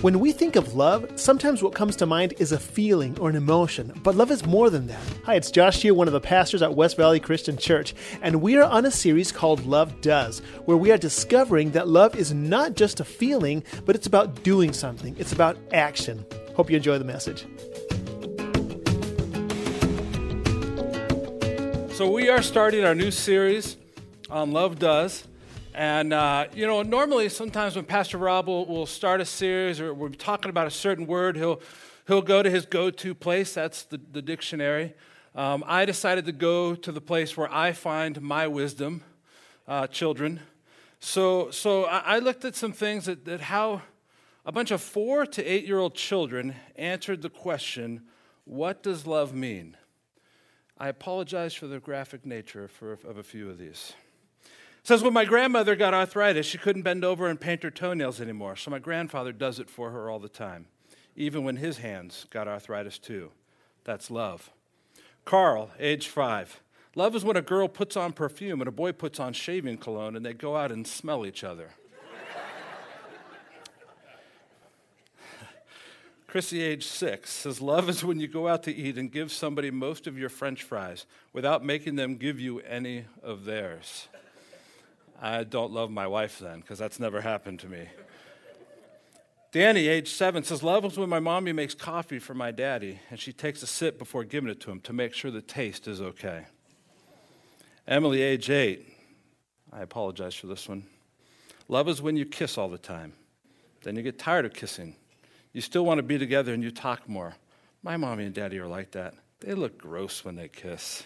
When we think of love, sometimes what comes to mind is a feeling or an emotion, but love is more than that. Hi, it's Josh here, one of the pastors at West Valley Christian Church, and we are on a series called Love Does, where we are discovering that love is not just a feeling, but it's about doing something, it's about action. Hope you enjoy the message. So, we are starting our new series on Love Does. And, uh, you know, normally sometimes when Pastor Rob will, will, start a series or we're talking about a certain word, he'll, he'll go to his go to place. That's the, the dictionary. Um, I decided to go to the place where I find my wisdom, uh, children. So, so I, I, looked at some things that, that how a bunch of four to eight year old children answered the question, What does love mean? I apologize for the graphic nature for, of a few of these says when my grandmother got arthritis, she couldn't bend over and paint her toenails anymore. So my grandfather does it for her all the time, even when his hands got arthritis too. That's love. Carl, age five. Love is when a girl puts on perfume and a boy puts on shaving cologne and they go out and smell each other. Chrissy, age six, says, Love is when you go out to eat and give somebody most of your french fries without making them give you any of theirs. I don't love my wife then, because that's never happened to me. Danny, age seven, says, Love is when my mommy makes coffee for my daddy, and she takes a sip before giving it to him to make sure the taste is okay. Emily, age eight, I apologize for this one. Love is when you kiss all the time. Then you get tired of kissing. You still want to be together and you talk more. My mommy and daddy are like that. They look gross when they kiss.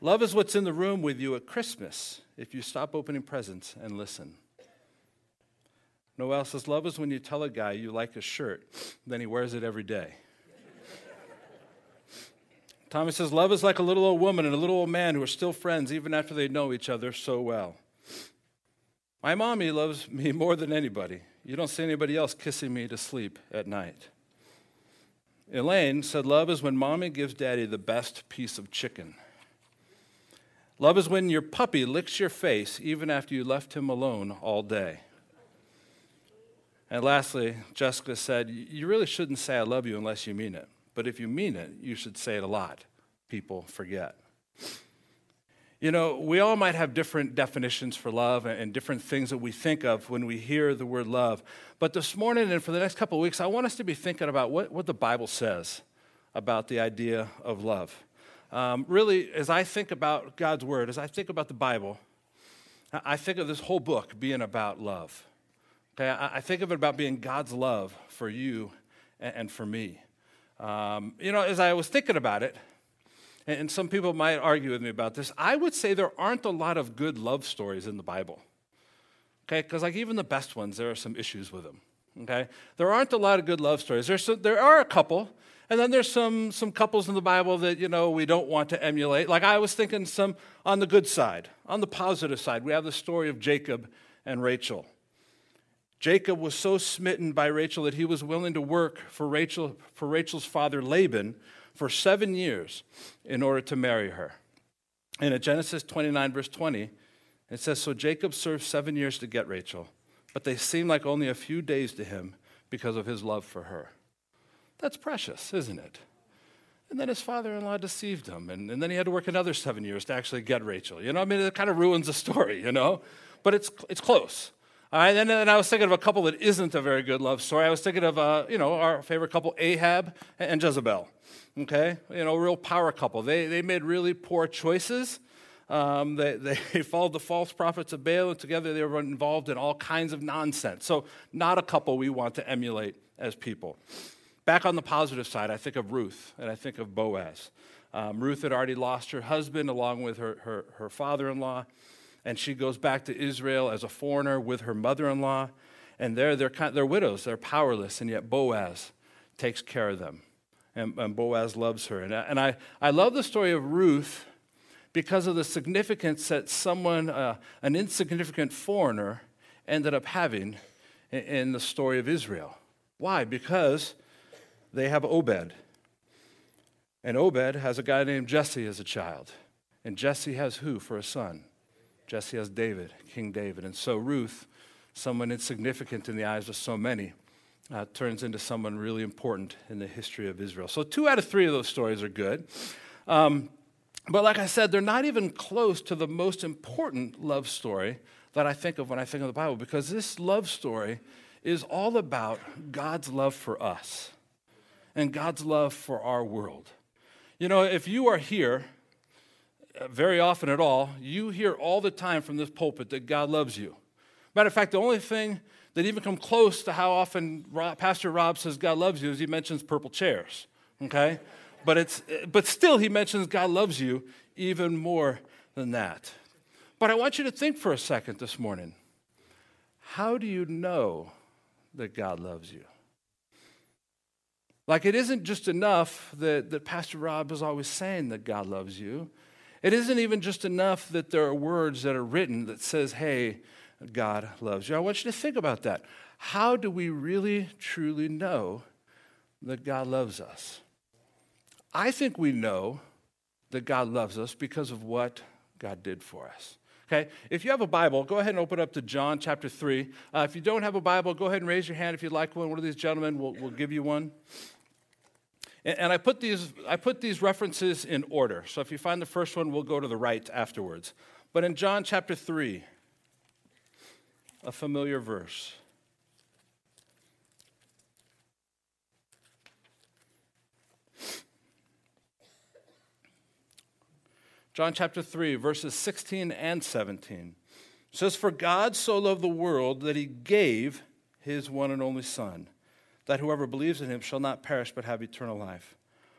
Love is what's in the room with you at Christmas if you stop opening presents and listen. Noel says, Love is when you tell a guy you like his shirt, then he wears it every day. Tommy says, Love is like a little old woman and a little old man who are still friends even after they know each other so well. My mommy loves me more than anybody. You don't see anybody else kissing me to sleep at night. Elaine said, Love is when mommy gives daddy the best piece of chicken. Love is when your puppy licks your face even after you left him alone all day. And lastly, Jessica said, You really shouldn't say I love you unless you mean it. But if you mean it, you should say it a lot. People forget. You know, we all might have different definitions for love and different things that we think of when we hear the word love. But this morning and for the next couple of weeks, I want us to be thinking about what, what the Bible says about the idea of love. Um, really, as I think about God's Word, as I think about the Bible, I think of this whole book being about love. Okay, I think of it about being God's love for you and for me. Um, you know, as I was thinking about it, and some people might argue with me about this, I would say there aren't a lot of good love stories in the Bible. Okay, because like even the best ones, there are some issues with them. Okay, there aren't a lot of good love stories. There's some, there are a couple, and then there's some, some couples in the Bible that, you know, we don't want to emulate. Like I was thinking some on the good side, on the positive side. We have the story of Jacob and Rachel. Jacob was so smitten by Rachel that he was willing to work for, Rachel, for Rachel's father Laban for seven years in order to marry her. And in Genesis 29, verse 20, it says So Jacob served seven years to get Rachel, but they seemed like only a few days to him because of his love for her. That's precious, isn't it? And then his father in law deceived him. And, and then he had to work another seven years to actually get Rachel. You know, I mean, it kind of ruins the story, you know? But it's, it's close. And then I was thinking of a couple that isn't a very good love story. I was thinking of, uh, you know, our favorite couple, Ahab and Jezebel. Okay? You know, a real power couple. They, they made really poor choices. Um, they, they followed the false prophets of Baal, and together they were involved in all kinds of nonsense. So, not a couple we want to emulate as people. Back on the positive side, I think of Ruth and I think of Boaz. Um, Ruth had already lost her husband along with her, her, her father in law, and she goes back to Israel as a foreigner with her mother in law. And they're, they're, they're widows, they're powerless, and yet Boaz takes care of them. And, and Boaz loves her. And, I, and I, I love the story of Ruth because of the significance that someone, uh, an insignificant foreigner, ended up having in, in the story of Israel. Why? Because they have Obed. And Obed has a guy named Jesse as a child. And Jesse has who for a son? Jesse has David, King David. And so Ruth someone insignificant in the eyes of so many uh, turns into someone really important in the history of Israel. So, two out of three of those stories are good. Um, but, like I said, they're not even close to the most important love story that I think of when I think of the Bible, because this love story is all about God's love for us and God's love for our world. You know, if you are here uh, very often at all, you hear all the time from this pulpit that God loves you. Matter of fact, the only thing that even come close to how often Pastor Rob says God loves you is he mentions purple chairs. Okay? But, it's, but still, he mentions God loves you even more than that. But I want you to think for a second this morning. How do you know that God loves you? Like, it isn't just enough that, that Pastor Rob is always saying that God loves you. It isn't even just enough that there are words that are written that says, hey, God loves you. I want you to think about that. How do we really, truly know that God loves us? I think we know that God loves us because of what God did for us. Okay, if you have a Bible, go ahead and open up to John chapter 3. Uh, if you don't have a Bible, go ahead and raise your hand if you'd like one. One of these gentlemen will, will give you one. And, I, put these, I put these references in order. So if you find the first one, we'll go to the right afterwards. But in John chapter 3, a familiar verse. John chapter 3, verses 16 and 17 says, For God so loved the world that he gave his one and only Son, that whoever believes in him shall not perish but have eternal life.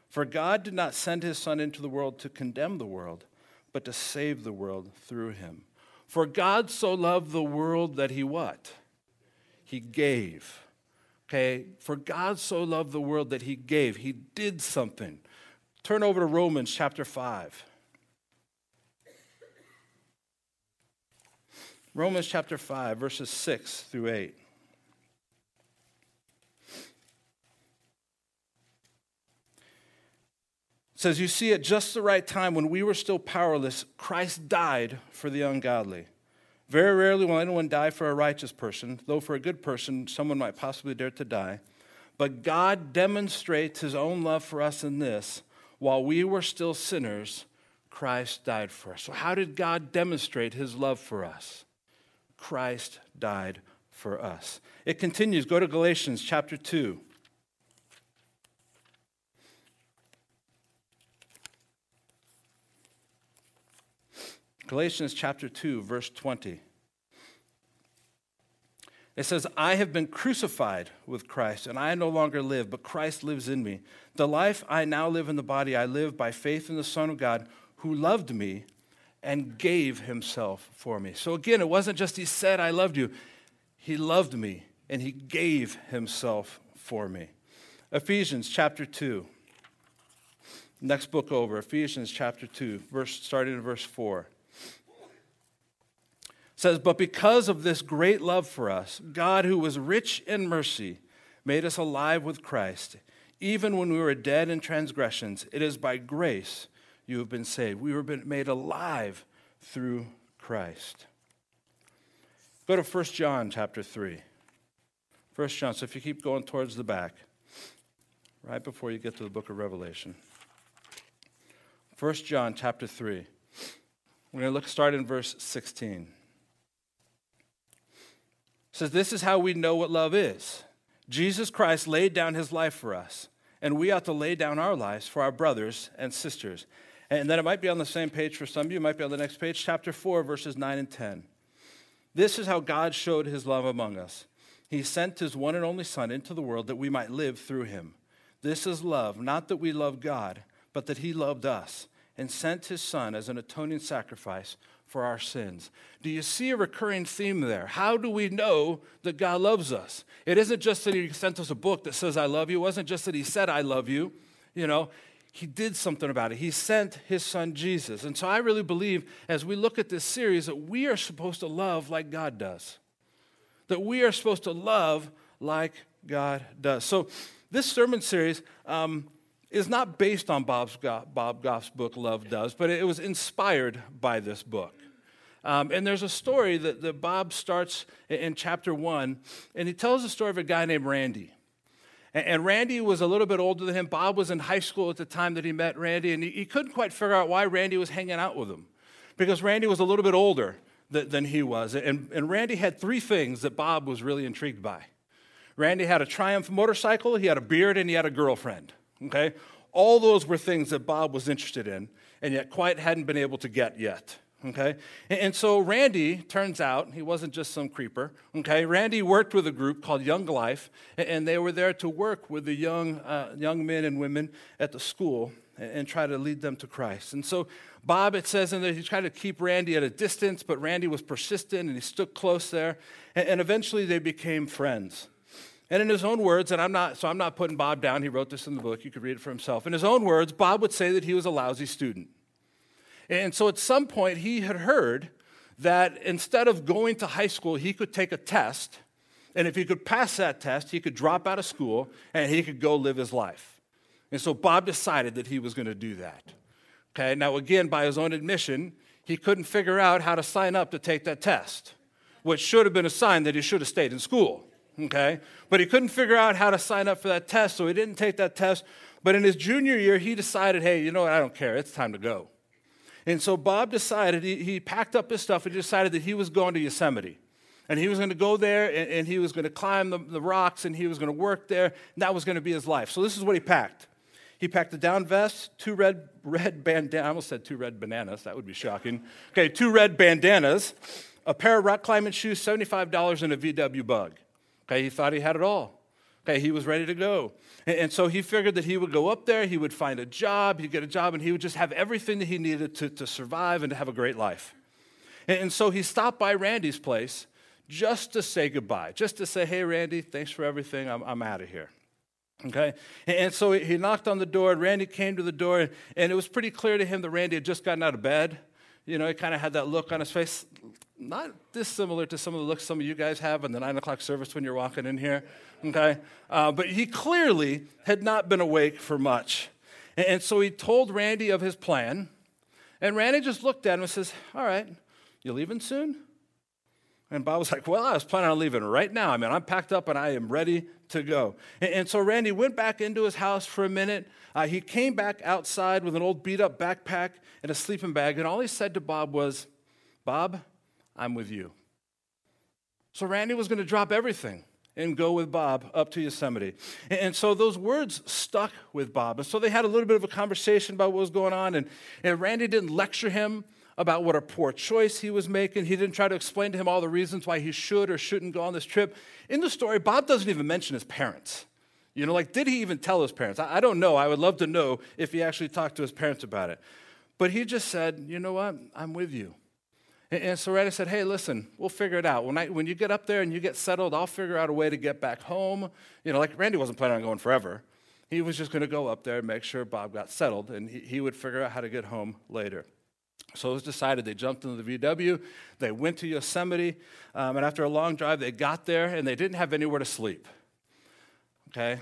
For God did not send his Son into the world to condemn the world, but to save the world through him. For God so loved the world that he what? He gave. Okay? For God so loved the world that he gave. He did something. Turn over to Romans chapter 5. Romans chapter 5, verses 6 through 8. Says, You see, at just the right time, when we were still powerless, Christ died for the ungodly. Very rarely will anyone die for a righteous person, though for a good person, someone might possibly dare to die. But God demonstrates his own love for us in this while we were still sinners, Christ died for us. So, how did God demonstrate his love for us? Christ died for us. It continues. Go to Galatians chapter 2. Galatians chapter 2, verse 20. It says, I have been crucified with Christ, and I no longer live, but Christ lives in me. The life I now live in the body, I live by faith in the Son of God, who loved me and gave himself for me. So again, it wasn't just he said, I loved you. He loved me, and he gave himself for me. Ephesians chapter 2. Next book over, Ephesians chapter 2, verse, starting in verse 4 says, But because of this great love for us, God, who was rich in mercy, made us alive with Christ. Even when we were dead in transgressions, it is by grace you have been saved. We were made alive through Christ. Go to 1 John chapter 3. 1 John, so if you keep going towards the back, right before you get to the book of Revelation. 1 John chapter 3. We're going to look start in verse 16 says this is how we know what love is. Jesus Christ laid down his life for us, and we ought to lay down our lives for our brothers and sisters. And then it might be on the same page for some of you, it might be on the next page, chapter 4, verses 9 and 10. This is how God showed his love among us. He sent his one and only Son into the world that we might live through him. This is love, not that we love God, but that he loved us and sent his Son as an atoning sacrifice for our sins. Do you see a recurring theme there? How do we know that God loves us? It isn't just that He sent us a book that says, I love you. It wasn't just that He said, I love you. You know, He did something about it. He sent His Son Jesus. And so I really believe as we look at this series that we are supposed to love like God does, that we are supposed to love like God does. So this sermon series, um, is not based on Bob's, Bob Goff's book, Love Does, but it was inspired by this book. Um, and there's a story that, that Bob starts in, in chapter one, and he tells the story of a guy named Randy. And, and, Randy was a little bit older than him. Bob was in high school at the time that he met Randy, and he, he couldn't quite figure out why Randy was hanging out with him because Randy was a little bit older than, than he was. And, and Randy had three things that Bob was really intrigued by. Randy had a Triumph motorcycle, he had a beard, and he had a girlfriend. Okay? All those were things that Bob was interested in, and yet quite hadn't been able to get yet. Okay? And, so Randy, turns out, he wasn't just some creeper. Okay? Randy worked with a group called Young Life, and they were there to work with the young, uh, young men and women at the school and, and try to lead them to Christ. And so Bob, it says in there, he tried to keep Randy at a distance, but Randy was persistent and he stood close there. And, and eventually they became friends. And in his own words, and I'm not, so I'm not putting Bob down, he wrote this in the book, you could read it for himself. In his own words, Bob would say that he was a lousy student. And so at some point, he had heard that instead of going to high school, he could take a test. And if he could pass that test, he could drop out of school and he could go live his life. And so Bob decided that he was going to do that. Okay, now again, by his own admission, he couldn't figure out how to sign up to take that test, which should have been a sign that he should have stayed in school okay? But he couldn't figure out how to sign up for that test, so he didn't take that test. But in his junior year, he decided, hey, you know what? I don't care. It's time to go. And so Bob decided, he, he packed up his stuff and decided that he was going to Yosemite. And he was going to go there and, and he was going to climb the, the rocks and he was going to work there. And that was going to be his life. So this is what he packed. He packed a down vest, two red, red bandanas. I almost said two red bananas. That would be shocking. Okay, two red bandanas, a pair of rock climbing shoes, $75, and a VW bug. Okay, he thought he had it all. Okay, he was ready to go. And, and, so he figured that he would go up there, he would find a job, he'd get a job, and he would just have everything that he needed to, to survive and to have a great life. And, and so he stopped by Randy's place just to say goodbye, just to say, hey, Randy, thanks for everything, I'm, I'm out of here. Okay? And so he knocked on the door, and Randy came to the door, and it was pretty clear to him that Randy had just gotten out of bed. You know, he kind of had that look on his face, not dissimilar to some of the looks some of you guys have in the nine o'clock service when you're walking in here, okay? Uh, but he clearly had not been awake for much. And, and, so he told Randy of his plan, and Randy just looked at him and says, All right, you leaving soon? And Bob was like, Well, I was planning on leaving right now. I mean, I'm packed up and I am ready to go. And, and so Randy went back into his house for a minute. Uh, he came back outside with an old beat up backpack and a sleeping bag, and all he said to Bob was, Bob, I'm with you. So Randy was going to drop everything and go with Bob up to Yosemite. And so those words stuck with Bob. And so they had a little bit of a conversation about what was going on. And, and Randy didn't lecture him about what a poor choice he was making. He didn't try to explain to him all the reasons why he should or shouldn't go on this trip. In the story, Bob doesn't even mention his parents. You know, like, did he even tell his parents? I, I don't know. I would love to know if he actually talked to his parents about it. But he just said, you know what? I'm with you. And, and so Randy said, hey, listen, we'll figure it out. When, I, when you get up there and you get settled, I'll figure out a way to get back home. You know, like Randy wasn't planning on going forever. He was just going to go up there and make sure Bob got settled, and he, he would figure out how to get home later. So it was decided they jumped into the VW, they went to Yosemite, um, and after a long drive, they got there and they didn't have anywhere to sleep. Okay?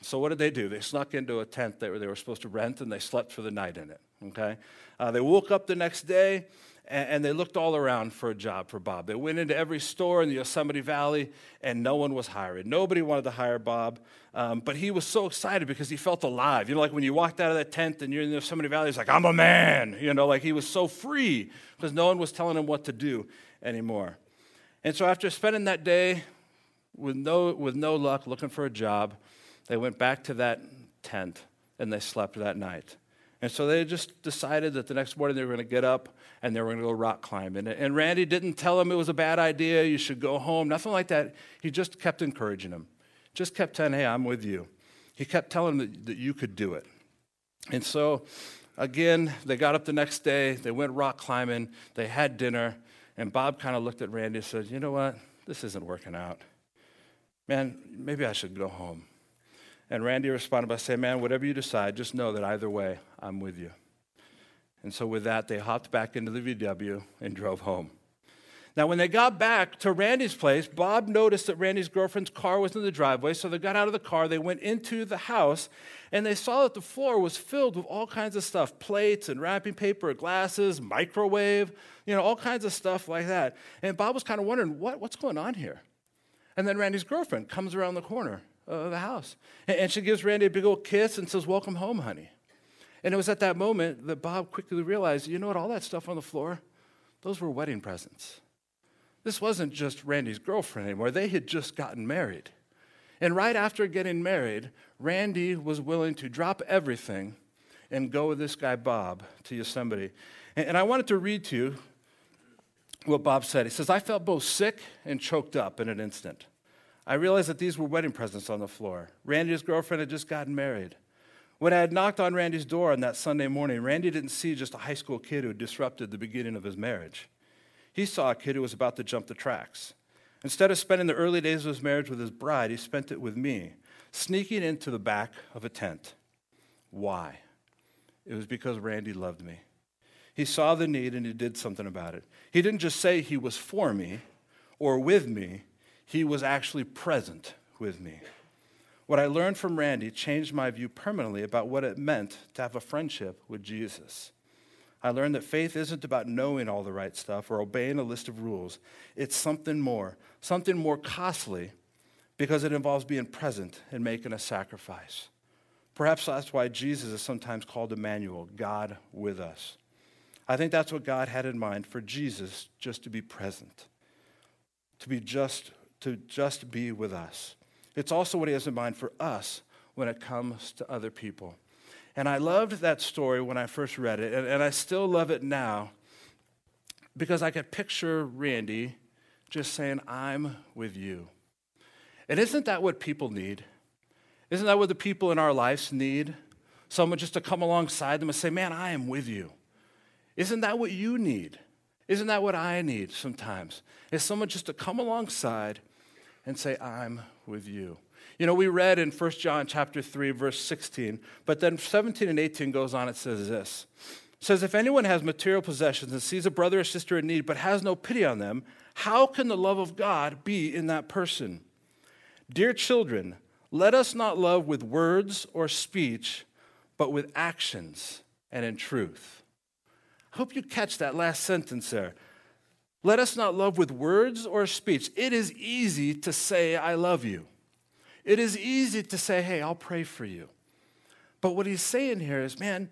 So what did they do? They snuck into a tent that they were supposed to rent and they slept for the night in it. Okay? Uh, they woke up the next day and, they looked all around for a job for Bob. They went into every store in the Yosemite Valley, and no one was hiring. Nobody wanted to hire Bob, um, but he was so excited because he felt alive. You know, like when you walked out of that tent and you're in the Yosemite Valley, he's like, I'm a man. You know, like he was so free because no one was telling him what to do anymore. And so after spending that day with no, with no luck looking for a job, they went back to that tent and they slept that night. And so they just decided that the next morning they were going to get up and they were going to go rock climbing. And Randy didn't tell him it was a bad idea, you should go home, nothing like that. He just kept encouraging him, just kept telling, hey, I'm with you. He kept telling him that, that you could do it. And so, again, they got up the next day, they went rock climbing, they had dinner, and Bob kind of looked at Randy and said, you know what? This isn't working out. Man, maybe I should go home. And Randy responded by saying, Man, whatever you decide, just know that either way, I'm with you. And so, with that, they hopped back into the VW and drove home. Now, when they got back to Randy's place, Bob noticed that Randy's girlfriend's car was in the driveway. So they got out of the car, they went into the house, and they saw that the floor was filled with all kinds of stuff plates and wrapping paper, glasses, microwave, you know, all kinds of stuff like that. And Bob was kind of wondering, what, what's going on here? And then Randy's girlfriend comes around the corner of the house, and she gives Randy a big old kiss and says, Welcome home, honey. And it was at that moment that Bob quickly realized, you know what, all that stuff on the floor, those were wedding presents. This wasn't just Randy's girlfriend anymore. They had just gotten married. And right after getting married, Randy was willing to drop everything and go with this guy, Bob, to Yosemite. And I wanted to read to you what Bob said. He says, I felt both sick and choked up in an instant. I realized that these were wedding presents on the floor. Randy's girlfriend had just gotten married. When I had knocked on Randy's door on that Sunday morning, Randy didn't see just a high school kid who disrupted the beginning of his marriage. He saw a kid who was about to jump the tracks. Instead of spending the early days of his marriage with his bride, he spent it with me, sneaking into the back of a tent. Why? It was because Randy loved me. He saw the need and he did something about it. He didn't just say he was for me or with me, he was actually present with me. What I learned from Randy changed my view permanently about what it meant to have a friendship with Jesus. I learned that faith isn't about knowing all the right stuff or obeying a list of rules. It's something more, something more costly because it involves being present and making a sacrifice. Perhaps that's why Jesus is sometimes called Emmanuel, God with us. I think that's what God had in mind for Jesus just to be present, to be just to just be with us. It's also what he has in mind for us when it comes to other people. And I loved that story when I first read it, and, and I still love it now because I could picture Randy just saying, I'm with you. And isn't that what people need? Isn't that what the people in our lives need? Someone just to come alongside them and say, Man, I am with you. Isn't that what you need? Isn't that what I need sometimes? Is someone just to come alongside and say, I'm with you. You know, we read in 1 John chapter 3, verse 16, but then 17 and 18 goes on, it says this. It says, If anyone has material possessions and sees a brother or sister in need, but has no pity on them, how can the love of God be in that person? Dear children, let us not love with words or speech, but with actions and in truth. I hope you catch that last sentence there. Let us not love with words or speech. It is easy to say, I love you. It is easy to say, hey, I'll pray for you. But what he's saying here is, man,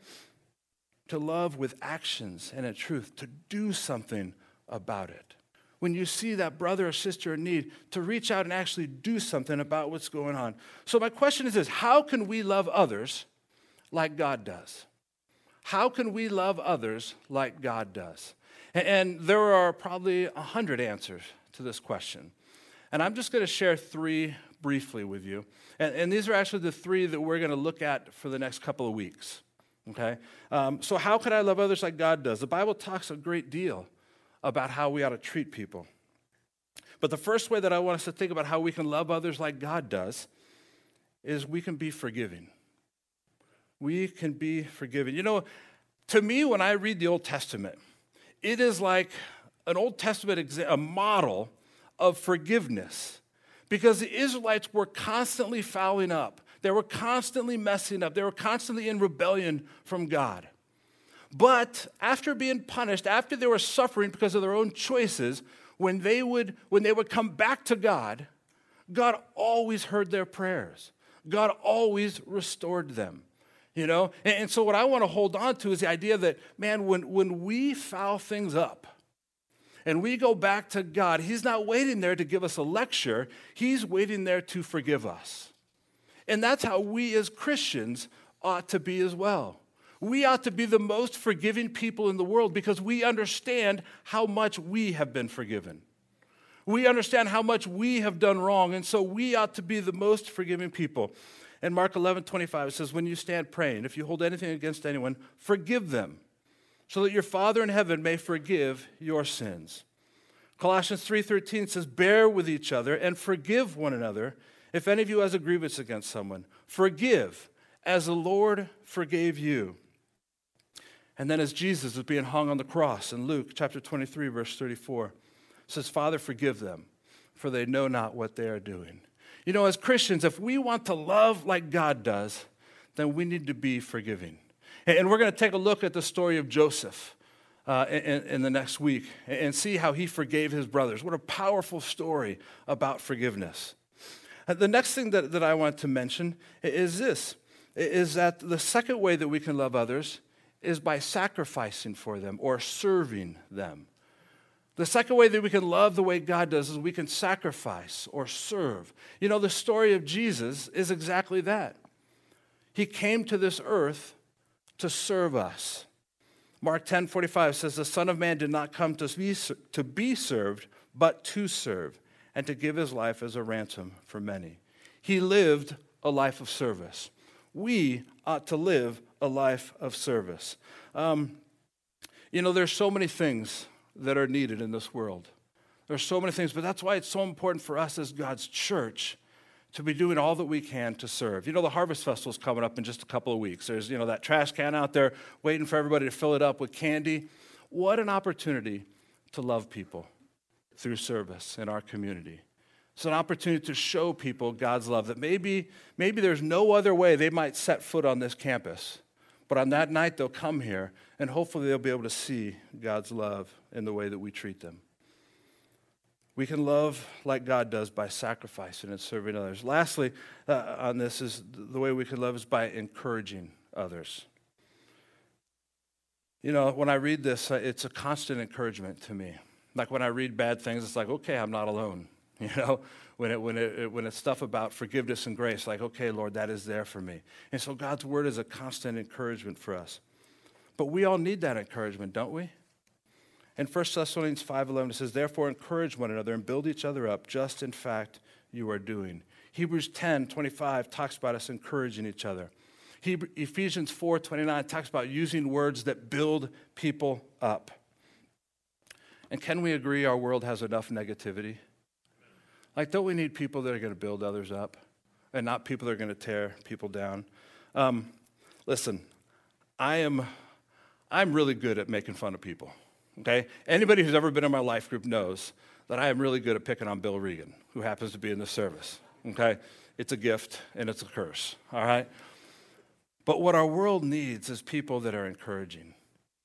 to love with actions and a truth, to do something about it. When you see that brother or sister in need, to reach out and actually do something about what's going on. So, my question is this how can we love others like God does? How can we love others like God does? And there are probably a hundred answers to this question. And I'm just going to share three briefly with you. And, and these are actually the three that we're going to look at for the next couple of weeks. Okay? Um, so, how can I love others like God does? The Bible talks a great deal about how we ought to treat people. But the first way that I want us to think about how we can love others like God does is we can be forgiving. We can be forgiving. You know, to me, when I read the Old Testament, it is like an Old Testament exa- a model of forgiveness because the Israelites were constantly fouling up. They were constantly messing up. They were constantly in rebellion from God. But after being punished, after they were suffering because of their own choices, when they would, when they would come back to God, God always heard their prayers. God always restored them. You know? And, and so what I want to hold on to is the idea that, man, when, when we foul things up, and we go back to God, He's not waiting there to give us a lecture, He's waiting there to forgive us. And that's how we as Christians ought to be as well. We ought to be the most forgiving people in the world because we understand how much we have been forgiven. We understand how much we have done wrong, and so we ought to be the most forgiving people. In Mark 11, 25, it says, When you stand praying, if you hold anything against anyone, forgive them so that your Father in heaven may forgive your sins. Colossians 3:13 says bear with each other and forgive one another if any of you has a grievance against someone. Forgive as the Lord forgave you. And then as Jesus is being hung on the cross in Luke chapter 23 verse 34 says, Father, forgive them, for they know not what they are doing. You know, as Christians, if we want to love like God does, then we need to be forgiving. And we're going to take a look at the story of Joseph. Uh, in, in, the next week and see how he forgave his brothers. What a powerful story about forgiveness. Uh, the next thing that, that I want to mention is this is that the second way that we can love others is by sacrificing for them or serving them. The second way that we can love the way God does is we can sacrifice or serve. You know, the story of Jesus is exactly that. He came to this earth to serve us. Mark 10 45 says, The Son of Man did not come to be, to be served, but to serve, and to give his life as a ransom for many. He lived a life of service. We ought to live a life of service. Um, you know, there's so many things that are needed in this world. There's so many things, but that's why it's so important for us as God's church to be doing all that we can to serve. You know, the Harvest Festival is coming up in just a couple of weeks. There's, you know, that trash can out there waiting for everybody to fill it up with candy. What an opportunity to love people through service in our community. It's an opportunity to show people God's love that maybe, maybe there's no other way they might set foot on this campus. But on that night, they'll come here and hopefully they'll be able to see God's love in the way that we treat them. We can love like God does by sacrificing and serving others. Lastly, uh, on this is the way we can love is by encouraging others. You know, when I read this, uh, it's a constant encouragement to me. Like when I read bad things, it's like, okay, I'm not alone. You know, when, it, when, it, when it's stuff about forgiveness and grace, like, okay, Lord, that is there for me. And so God's word is a constant encouragement for us. But we all need that encouragement, don't we? In 1 Thessalonians 5.11, it says, Therefore encourage one another and build each other up, just in fact you are doing. Hebrews 10.25 talks about us encouraging each other. Hebrew, Ephesians 4.29 talks about using words that build people up. And can we agree our world has enough negativity? Like, don't we need people that are going to build others up and not people that are going to tear people down? Um, listen, I am, I'm really good at making fun of people. Okay? Anybody who's ever been in my life group knows that I am really good at picking on Bill Regan, who happens to be in the service. Okay? It's a gift and it's a curse. All right? But what our world needs is people that are encouraging,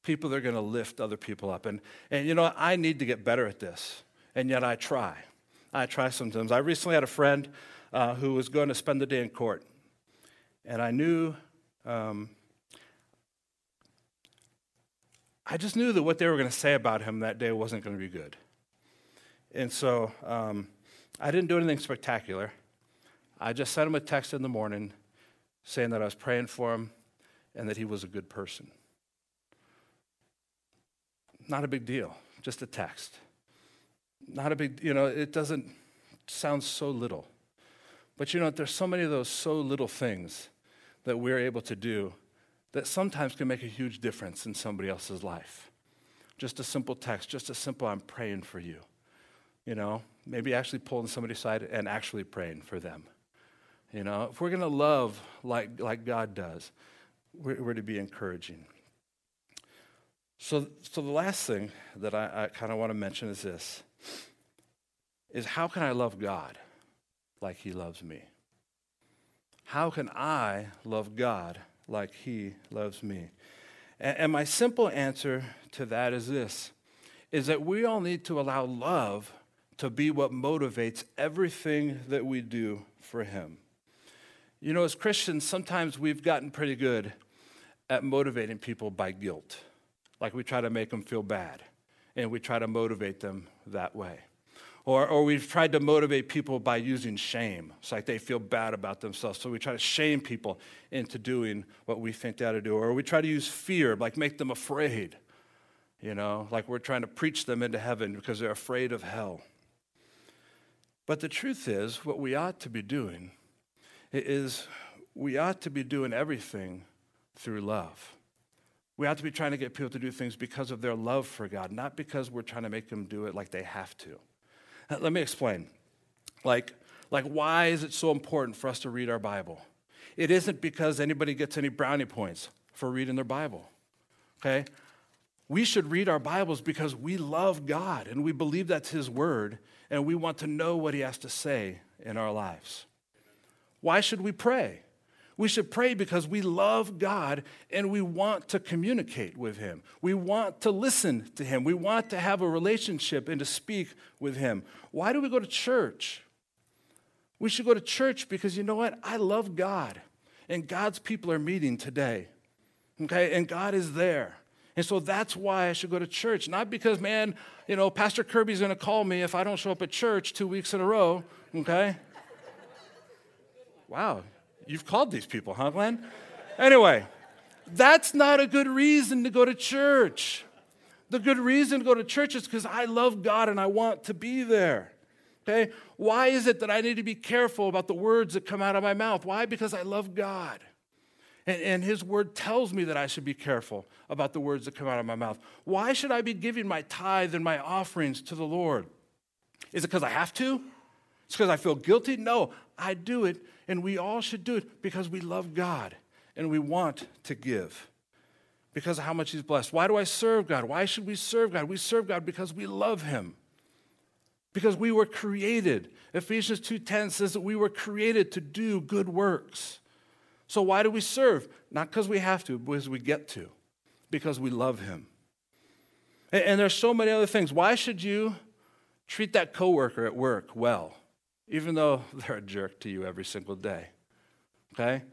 people that are going to lift other people up. And, and you know, I need to get better at this, and yet I try. I try sometimes. I recently had a friend uh, who was going to spend the day in court, and I knew um, I just knew that what they were going to say about him that day wasn't going to be good. And so um, I didn't do anything spectacular. I just sent him a text in the morning saying that I was praying for him and that he was a good person. Not a big deal, just a text. Not a big, you know, it doesn't sound so little. But you know, there's so many of those so little things that we're able to do that sometimes can make a huge difference in somebody else's life. Just a simple text, just a simple, I'm praying for you. You know, maybe actually pulling somebody aside and actually praying for them. You know, if we're going to love like, like God does, we're, we're to be encouraging. So, so the last thing that I, I kind of want to mention is this is how can I love God like he loves me? How can I love God like he loves me? And my simple answer to that is this is that we all need to allow love to be what motivates everything that we do for him. You know, as Christians, sometimes we've gotten pretty good at motivating people by guilt. Like we try to make them feel bad, and we try to motivate them that way. Or, or we've tried to motivate people by using shame. It's like they feel bad about themselves. So we try to shame people into doing what we think they ought to do. Or we try to use fear, like make them afraid. You know, like we're trying to preach them into heaven because they're afraid of hell. But the truth is, what we ought to be doing is we ought to be doing everything through love. We ought to be trying to get people to do things because of their love for God, not because we're trying to make them do it like they have to. Let me explain. Like, like, why is it so important for us to read our Bible? It isn't because anybody gets any brownie points for reading their Bible. Okay? We should read our Bibles because we love God and we believe that's His Word and we want to know what He has to say in our lives. Why should we pray? We should pray because we love God and we want to communicate with Him. We want to listen to Him. We want to have a relationship and to speak with Him. Why do we go to church? We should go to church because you know what? I love God and God's people are meeting today. Okay? And God is there. And so that's why I should go to church. Not because, man, you know, Pastor Kirby's going to call me if I don't show up at church two weeks in a row. Okay? wow, you've called these people, huh, Glenn? Anyway, that's not a good reason to go to church. The good reason to go to church is because I love God and I want to be there. Okay? Why is it that I need to be careful about the words that come out of my mouth? Why? Because I love God. And, and, His word tells me that I should be careful about the words that come out of my mouth. Why should I be giving my tithe and my offerings to the Lord? Is it because I have to? It's because I feel guilty? No, I do it, and we all should do it because we love God and we want to give because of how much He's blessed. Why do I serve God? Why should we serve God? We serve God because we love Him. Because we were created. Ephesians 2:10 says that we were created to do good works. So why do we serve? Not because we have to, but because we get to. Because we love him. And, and there's so many other things. Why should you treat that coworker at work well, even though they're a jerk to you every single day? Okay?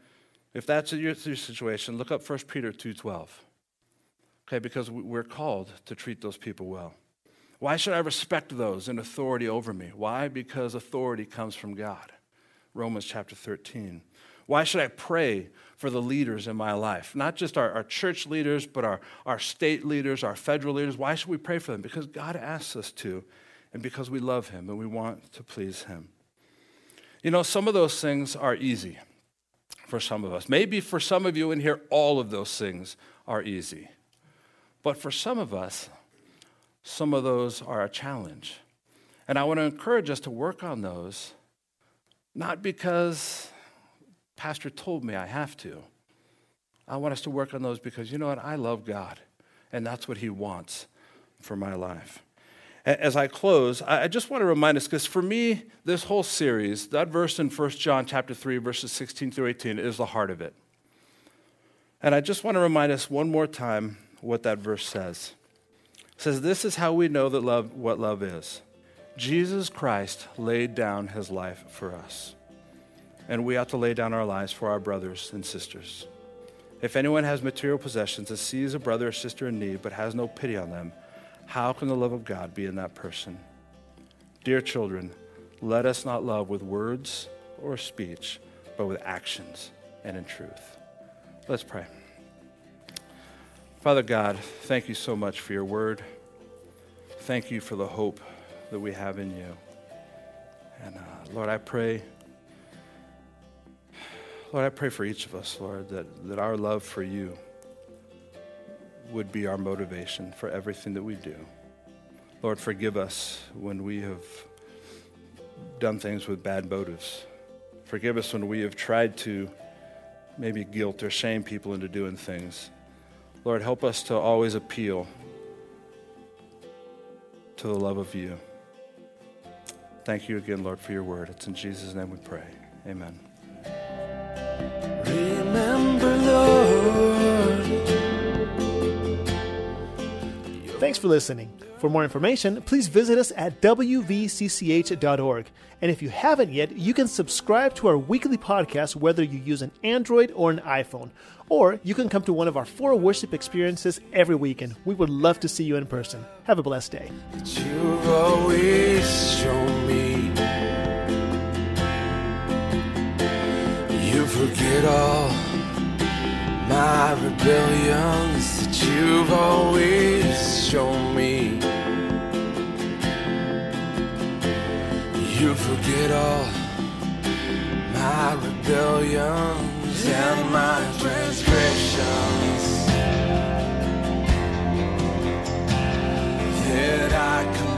If that's your, your situation, look up 1 Peter 2:12. Okay, because we're called to treat those people well. Why should I respect those in authority over me? Why? Because authority comes from God. Romans chapter 13. Why should I pray for the leaders in my life? Not just our, our church leaders, but our, our state leaders, our federal leaders. Why should we pray for them? Because God asks us to, and because we love Him and we want to please Him. You know, some of those things are easy for some of us. Maybe for some of you in here, all of those things are easy. But for some of us, some of those are a challenge. And I want to encourage us to work on those, not because Pastor told me I have to. I want us to work on those because you know what? I love God, and that's what He wants for my life. As I close, I just want to remind us because for me, this whole series, that verse in 1 John chapter 3, verses 16 through 18, is the heart of it. And I just want to remind us one more time what that verse says It says, This is how we know that love, what love is. Jesus Christ laid down his life for us, and we ought to lay down our lives for our brothers and sisters. If anyone has material possessions and sees a brother or sister in need but has no pity on them, how can the love of God be in that person? Dear children, let us not love with words or speech, but with actions and in truth. Let's pray. Father God, thank you so much for your word. Thank you for the hope that we have in you. And uh, Lord, I pray, Lord, I pray for each of us, Lord, that, that our love for you would be our motivation for everything that we do. Lord, forgive us when we have done things with bad motives. Forgive us when we have tried to maybe guilt or shame people into doing things Lord, help us to always appeal to the love of you. Thank you again, Lord, for your word. It's in Jesus' name we pray. Amen. Thanks for listening. For more information, please visit us at wvcch.org. And if you haven't yet, you can subscribe to our weekly podcast whether you use an Android or an iPhone. Or you can come to one of our four worship experiences every weekend. We would love to see you in person. Have a blessed day. You forget all my rebellions that you've always shown me. You forget all my rebellions and my transgressions that I